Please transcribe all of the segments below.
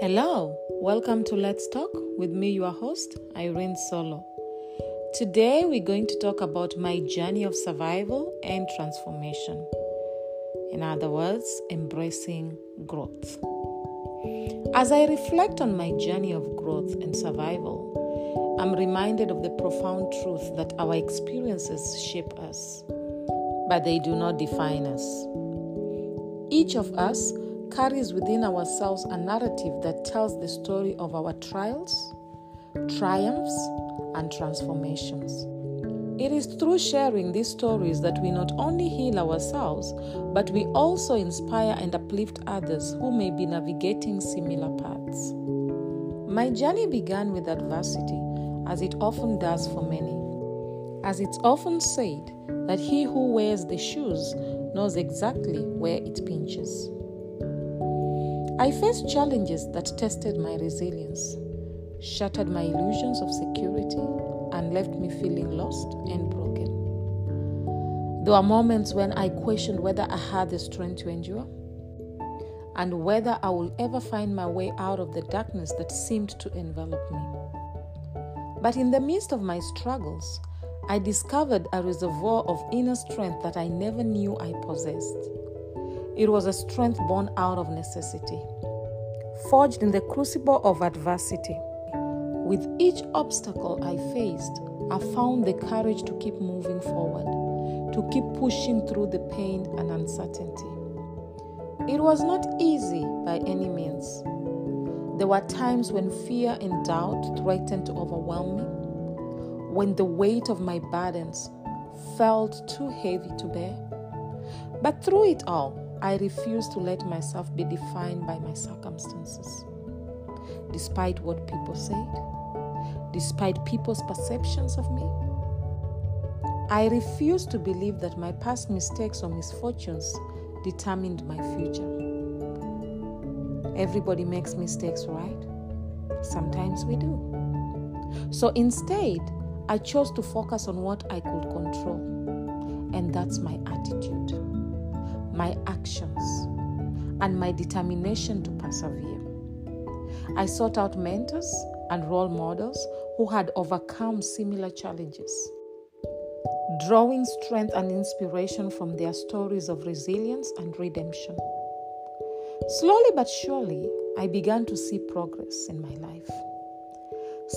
Hello, welcome to Let's Talk with me, your host, Irene Solo. Today, we're going to talk about my journey of survival and transformation. In other words, embracing growth. As I reflect on my journey of growth and survival, I'm reminded of the profound truth that our experiences shape us, but they do not define us. Each of us carries within ourselves a narrative that tells the story of our trials, triumphs, and transformations. It is through sharing these stories that we not only heal ourselves, but we also inspire and uplift others who may be navigating similar paths. My journey began with adversity, as it often does for many. As it's often said, that he who wears the shoes knows exactly where it pinches. I faced challenges that tested my resilience, shattered my illusions of security, and left me feeling lost and broken. There were moments when I questioned whether I had the strength to endure and whether I will ever find my way out of the darkness that seemed to envelop me. But in the midst of my struggles, I discovered a reservoir of inner strength that I never knew I possessed. It was a strength born out of necessity, forged in the crucible of adversity. With each obstacle I faced, I found the courage to keep moving forward, to keep pushing through the pain and uncertainty. It was not easy by any means. There were times when fear and doubt threatened to overwhelm me, when the weight of my burdens felt too heavy to bear. But through it all, I refuse to let myself be defined by my circumstances. Despite what people said, despite people's perceptions of me, I refuse to believe that my past mistakes or misfortunes determined my future. Everybody makes mistakes, right? Sometimes we do. So instead, I chose to focus on what I could control, and that's my attitude my actions, and my determination to persevere. I sought out mentors and role models who had overcome similar challenges, drawing strength and inspiration from their stories of resilience and redemption. Slowly but surely, I began to see progress in my life.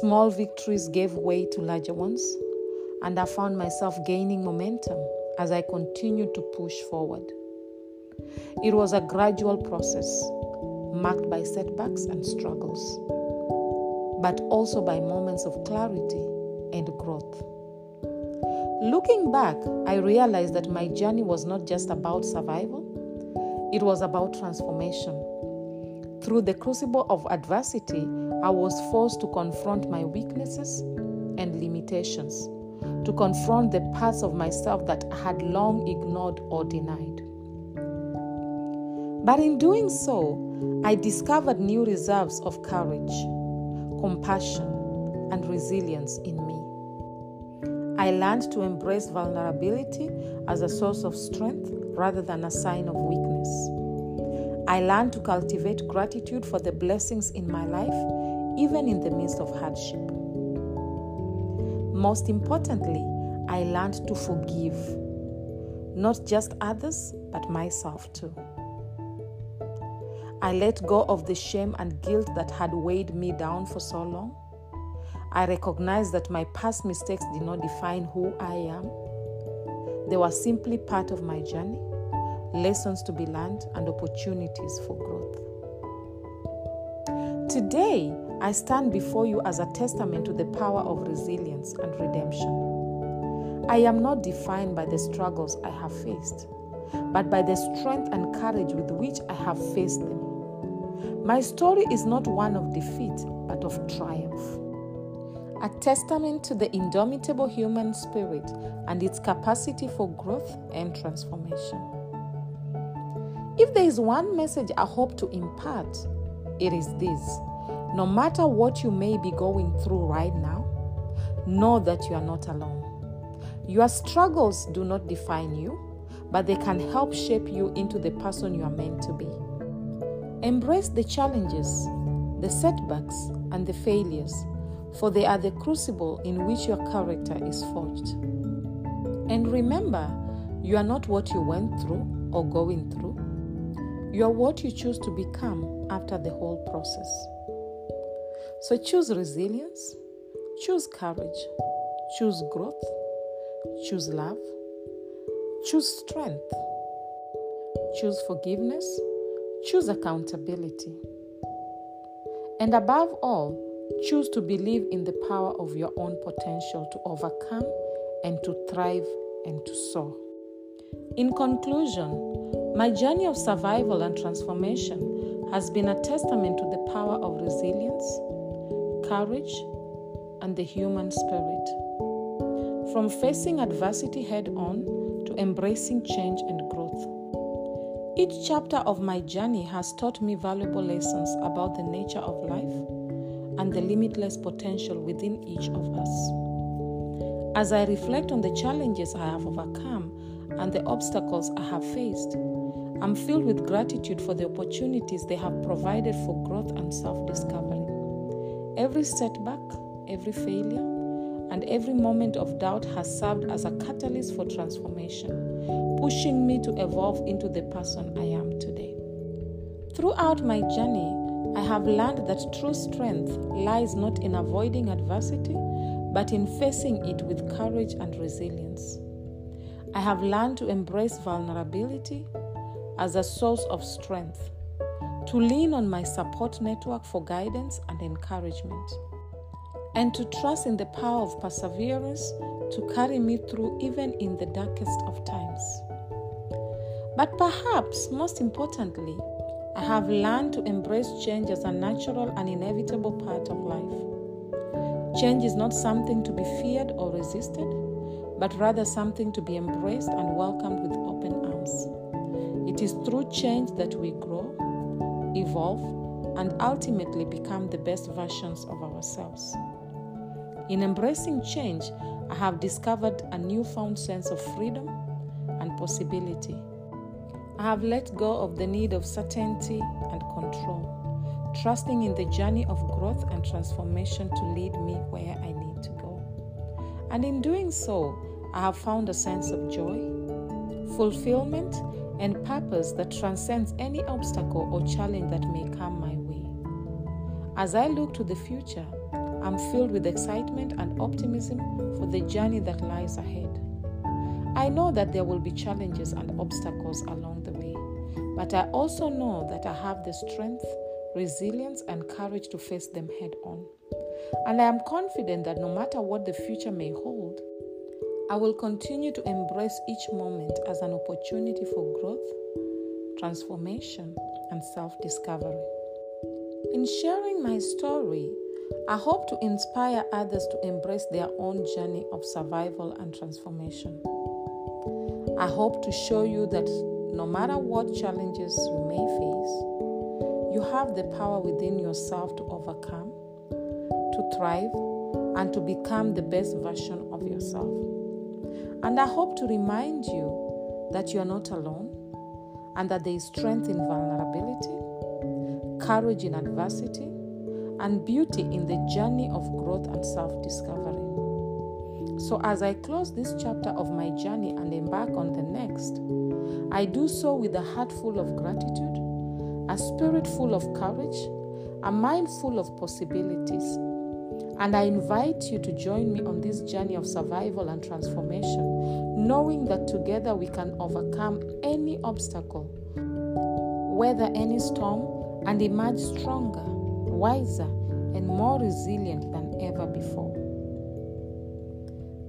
Small victories gave way to larger ones, and I found myself gaining momentum as I continued to push forward. It was a gradual process marked by setbacks and struggles, but also by moments of clarity and growth. Looking back, I realized that my journey was not just about survival, it was about transformation. Through the crucible of adversity, I was forced to confront my weaknesses and limitations, to confront the parts of myself that I had long ignored or denied. But in doing so, I discovered new reserves of courage, compassion, and resilience in me. I learned to embrace vulnerability as a source of strength rather than a sign of weakness. I learned to cultivate gratitude for the blessings in my life, even in the midst of hardship. Most importantly, I learned to forgive, not just others, but myself too. I let go of the shame and guilt that had weighed me down for so long. I recognized that my past mistakes did not define who I am. They were simply part of my journey, lessons to be learned, and opportunities for growth. Today, I stand before you as a testament to the power of resilience and redemption. I am not defined by the struggles I have faced, but by the strength and courage with which I have faced them. My story is not one of defeat, but of triumph. A testament to the indomitable human spirit and its capacity for growth and transformation. If there is one message I hope to impart, it is this no matter what you may be going through right now, know that you are not alone. Your struggles do not define you, but they can help shape you into the person you are meant to be. Embrace the challenges, the setbacks, and the failures, for they are the crucible in which your character is forged. And remember, you are not what you went through or going through, you are what you choose to become after the whole process. So choose resilience, choose courage, choose growth, choose love, choose strength, choose forgiveness, choose accountability. And above all, choose to believe in the power of your own potential to overcome and to thrive and to soar. In conclusion, my journey of survival and transformation has been a testament to the power of resilience, courage, and the human spirit. From facing adversity head on to embracing change and growth. Each chapter of my journey has taught me valuable lessons about the nature of life and the limitless potential within each of us. As I reflect on the challenges I have overcome and the obstacles I have faced, I'm filled with gratitude for the opportunities they have provided for growth and self discovery. Every setback, every failure, and every moment of doubt has served as a catalyst for transformation, pushing me to evolve into the person I am today. Throughout my journey, I have learned that true strength lies not in avoiding adversity, but in facing it with courage and resilience. I have learned to embrace vulnerability as a source of strength, to lean on my support network for guidance and encouragement, and to trust in the power of perseverance to carry me through even in the darkest of times. But perhaps most importantly, I have learned to embrace change as a natural and inevitable part of life. Change is not something to be feared or resisted, but rather something to be embraced and welcomed with open arms. It is through change that we grow, evolve, and ultimately become the best versions of ourselves. In embracing change, I have discovered a newfound sense of freedom and possibility. I have let go of the need of certainty and control, trusting in the journey of growth and transformation to lead me where I need to go. And in doing so, I have found a sense of joy, fulfillment, and purpose that transcends any obstacle or challenge that may come my way. As I look to the future, I'm filled with excitement and optimism for the journey that lies ahead. I know that there will be challenges and obstacles along the way, but I also know that I have the strength, resilience, and courage to face them head on. And I am confident that no matter what the future may hold, I will continue to embrace each moment as an opportunity for growth, transformation, and self discovery. In sharing my story, I hope to inspire others to embrace their own journey of survival and transformation. I hope to show you that no matter what challenges you may face, you have the power within yourself to overcome, to thrive, and to become the best version of yourself. And I hope to remind you that you are not alone and that there is strength in vulnerability, courage in adversity, and beauty in the journey of growth and self discovery. So, as I close this chapter of my journey and embark on the next, I do so with a heart full of gratitude, a spirit full of courage, a mind full of possibilities and I invite you to join me on this journey of survival and transformation, knowing that together we can overcome any obstacle, weather any storm, and emerge stronger, wiser, and more resilient than ever before.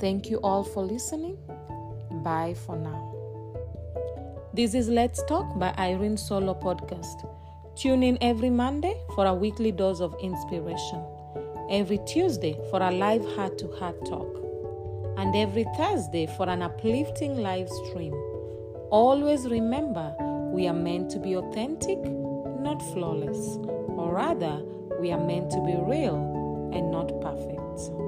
Thank you all for listening. Bye for now. This is Let's Talk by Irene Solo Podcast. Tune in every Monday for a weekly dose of inspiration every Tuesday for a live heart to heart talk, and every Thursday for an uplifting live stream. Always remember, we are meant to be authentic, not flawless, or rather, we are meant to be real and not perfect.